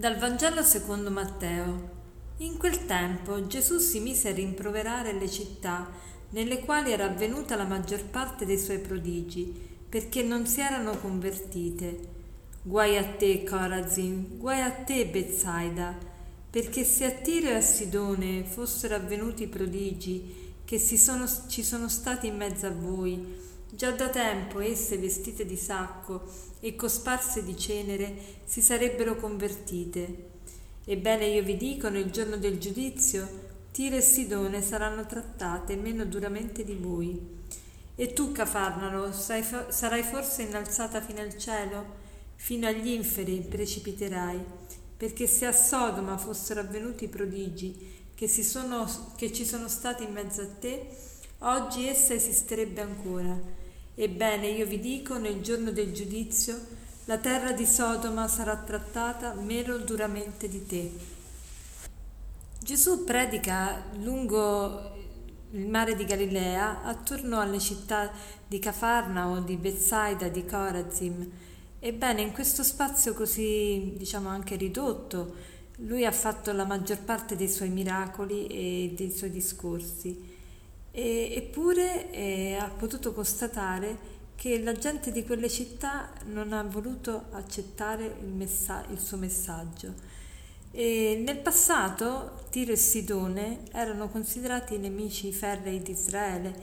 Dal Vangelo secondo Matteo. In quel tempo Gesù si mise a rimproverare le città nelle quali era avvenuta la maggior parte dei suoi prodigi, perché non si erano convertite. Guai a te, Corazin, guai a te, Bezzaida, perché se a Tiro e a Sidone fossero avvenuti i prodigi che sono, ci sono stati in mezzo a voi, Già da tempo esse, vestite di sacco e cosparse di cenere, si sarebbero convertite. Ebbene io vi dico, nel giorno del giudizio, Tiro e Sidone saranno trattate meno duramente di voi. E tu, Cafarnalo, sarai forse innalzata fino al cielo? Fino agli inferi precipiterai, perché se a Sodoma fossero avvenuti i prodigi che, sono, che ci sono stati in mezzo a te, oggi essa esisterebbe ancora Ebbene io vi dico, nel giorno del giudizio, la terra di Sodoma sarà trattata meno duramente di te. Gesù predica lungo il mare di Galilea, attorno alle città di Cafarnao, di Bethsaida, di Corazim. Ebbene, in questo spazio così, diciamo, anche ridotto, lui ha fatto la maggior parte dei suoi miracoli e dei suoi discorsi. E, eppure eh, ha potuto constatare che la gente di quelle città non ha voluto accettare il, messa- il suo messaggio. E nel passato Tiro e Sidone erano considerati nemici ferrei di Israele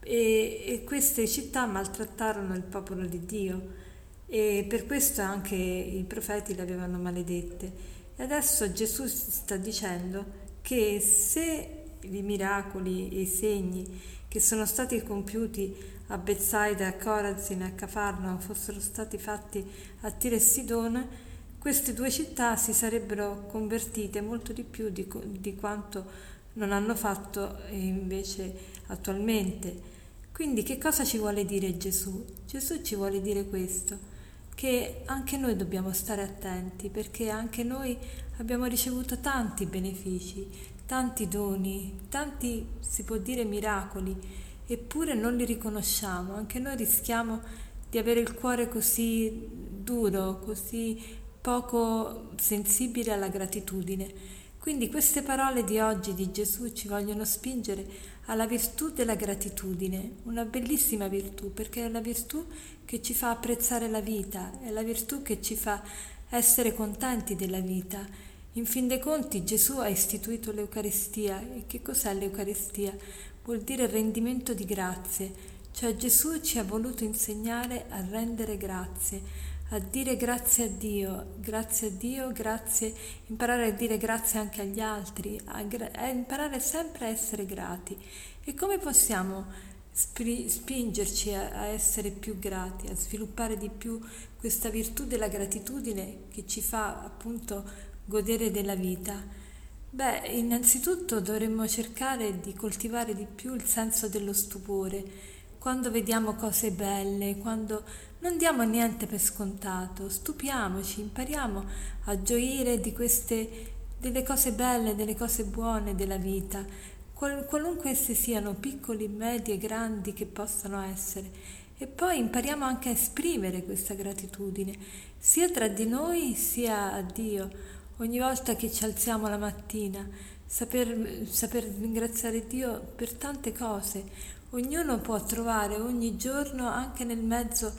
e, e queste città maltrattarono il popolo di Dio e per questo anche i profeti le avevano maledette. E adesso Gesù sta dicendo che se i miracoli e i segni che sono stati compiuti a Bethsaida, a Corazin a Cafarno fossero stati fatti a Tiro e Sidone, queste due città si sarebbero convertite molto di più di, di quanto non hanno fatto invece attualmente. Quindi che cosa ci vuole dire Gesù? Gesù ci vuole dire questo, che anche noi dobbiamo stare attenti perché anche noi abbiamo ricevuto tanti benefici, tanti doni, tanti si può dire miracoli, eppure non li riconosciamo, anche noi rischiamo di avere il cuore così duro, così poco sensibile alla gratitudine. Quindi queste parole di oggi di Gesù ci vogliono spingere alla virtù della gratitudine, una bellissima virtù, perché è la virtù che ci fa apprezzare la vita, è la virtù che ci fa essere contenti della vita in fin dei conti Gesù ha istituito l'Eucaristia e che cos'è l'Eucaristia? Vuol dire rendimento di grazie, cioè Gesù ci ha voluto insegnare a rendere grazie, a dire grazie a Dio, grazie a Dio, grazie, imparare a dire grazie anche agli altri, a, a imparare sempre a essere grati. E come possiamo spingerci a, essere più grati, a sviluppare di più questa virtù della gratitudine che ci fa appunto godere della vita? Beh, innanzitutto dovremmo cercare di coltivare di più il senso dello stupore, quando vediamo cose belle, quando non diamo niente per scontato, stupiamoci, impariamo a gioire di queste delle cose belle, delle cose buone della vita, qual, qualunque esse siano, piccoli, medie, grandi che possano essere. E poi impariamo anche a esprimere questa gratitudine, sia tra di noi sia a Dio ogni volta che ci alziamo la mattina, saper, saper ringraziare Dio per tante cose. Ognuno può trovare ogni giorno, anche nel mezzo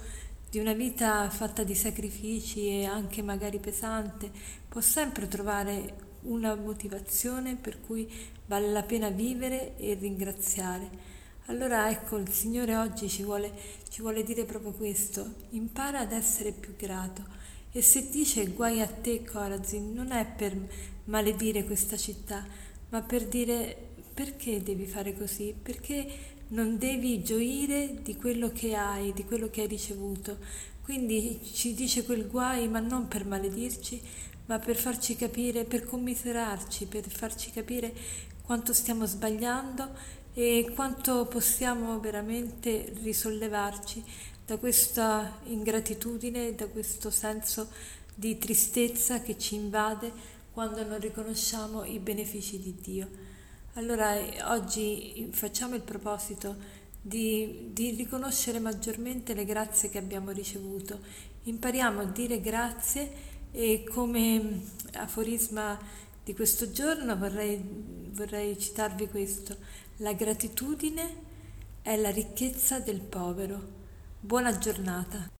di una vita fatta di sacrifici e anche magari pesante, può sempre trovare una motivazione per cui vale la pena vivere e ringraziare. Allora ecco, il Signore oggi ci vuole, ci vuole dire proprio questo, impara ad essere più grato e se dice guai a te Corazin, non è per maledire questa città, ma per dire perché devi fare così, perché non devi gioire di quello che hai, di quello che hai ricevuto. Quindi ci dice quel guai, ma non per maledirci, ma per farci capire, per commiserarci, per farci capire quanto stiamo sbagliando e quanto possiamo veramente risollevarci da questa ingratitudine, da questo senso di tristezza che ci invade quando non riconosciamo i benefici di Dio. Allora oggi facciamo il proposito di, di riconoscere maggiormente le grazie che abbiamo ricevuto, impariamo a dire grazie E come aforisma di questo giorno vorrei, vorrei citarvi questo. La gratitudine è la ricchezza del povero. Buona giornata.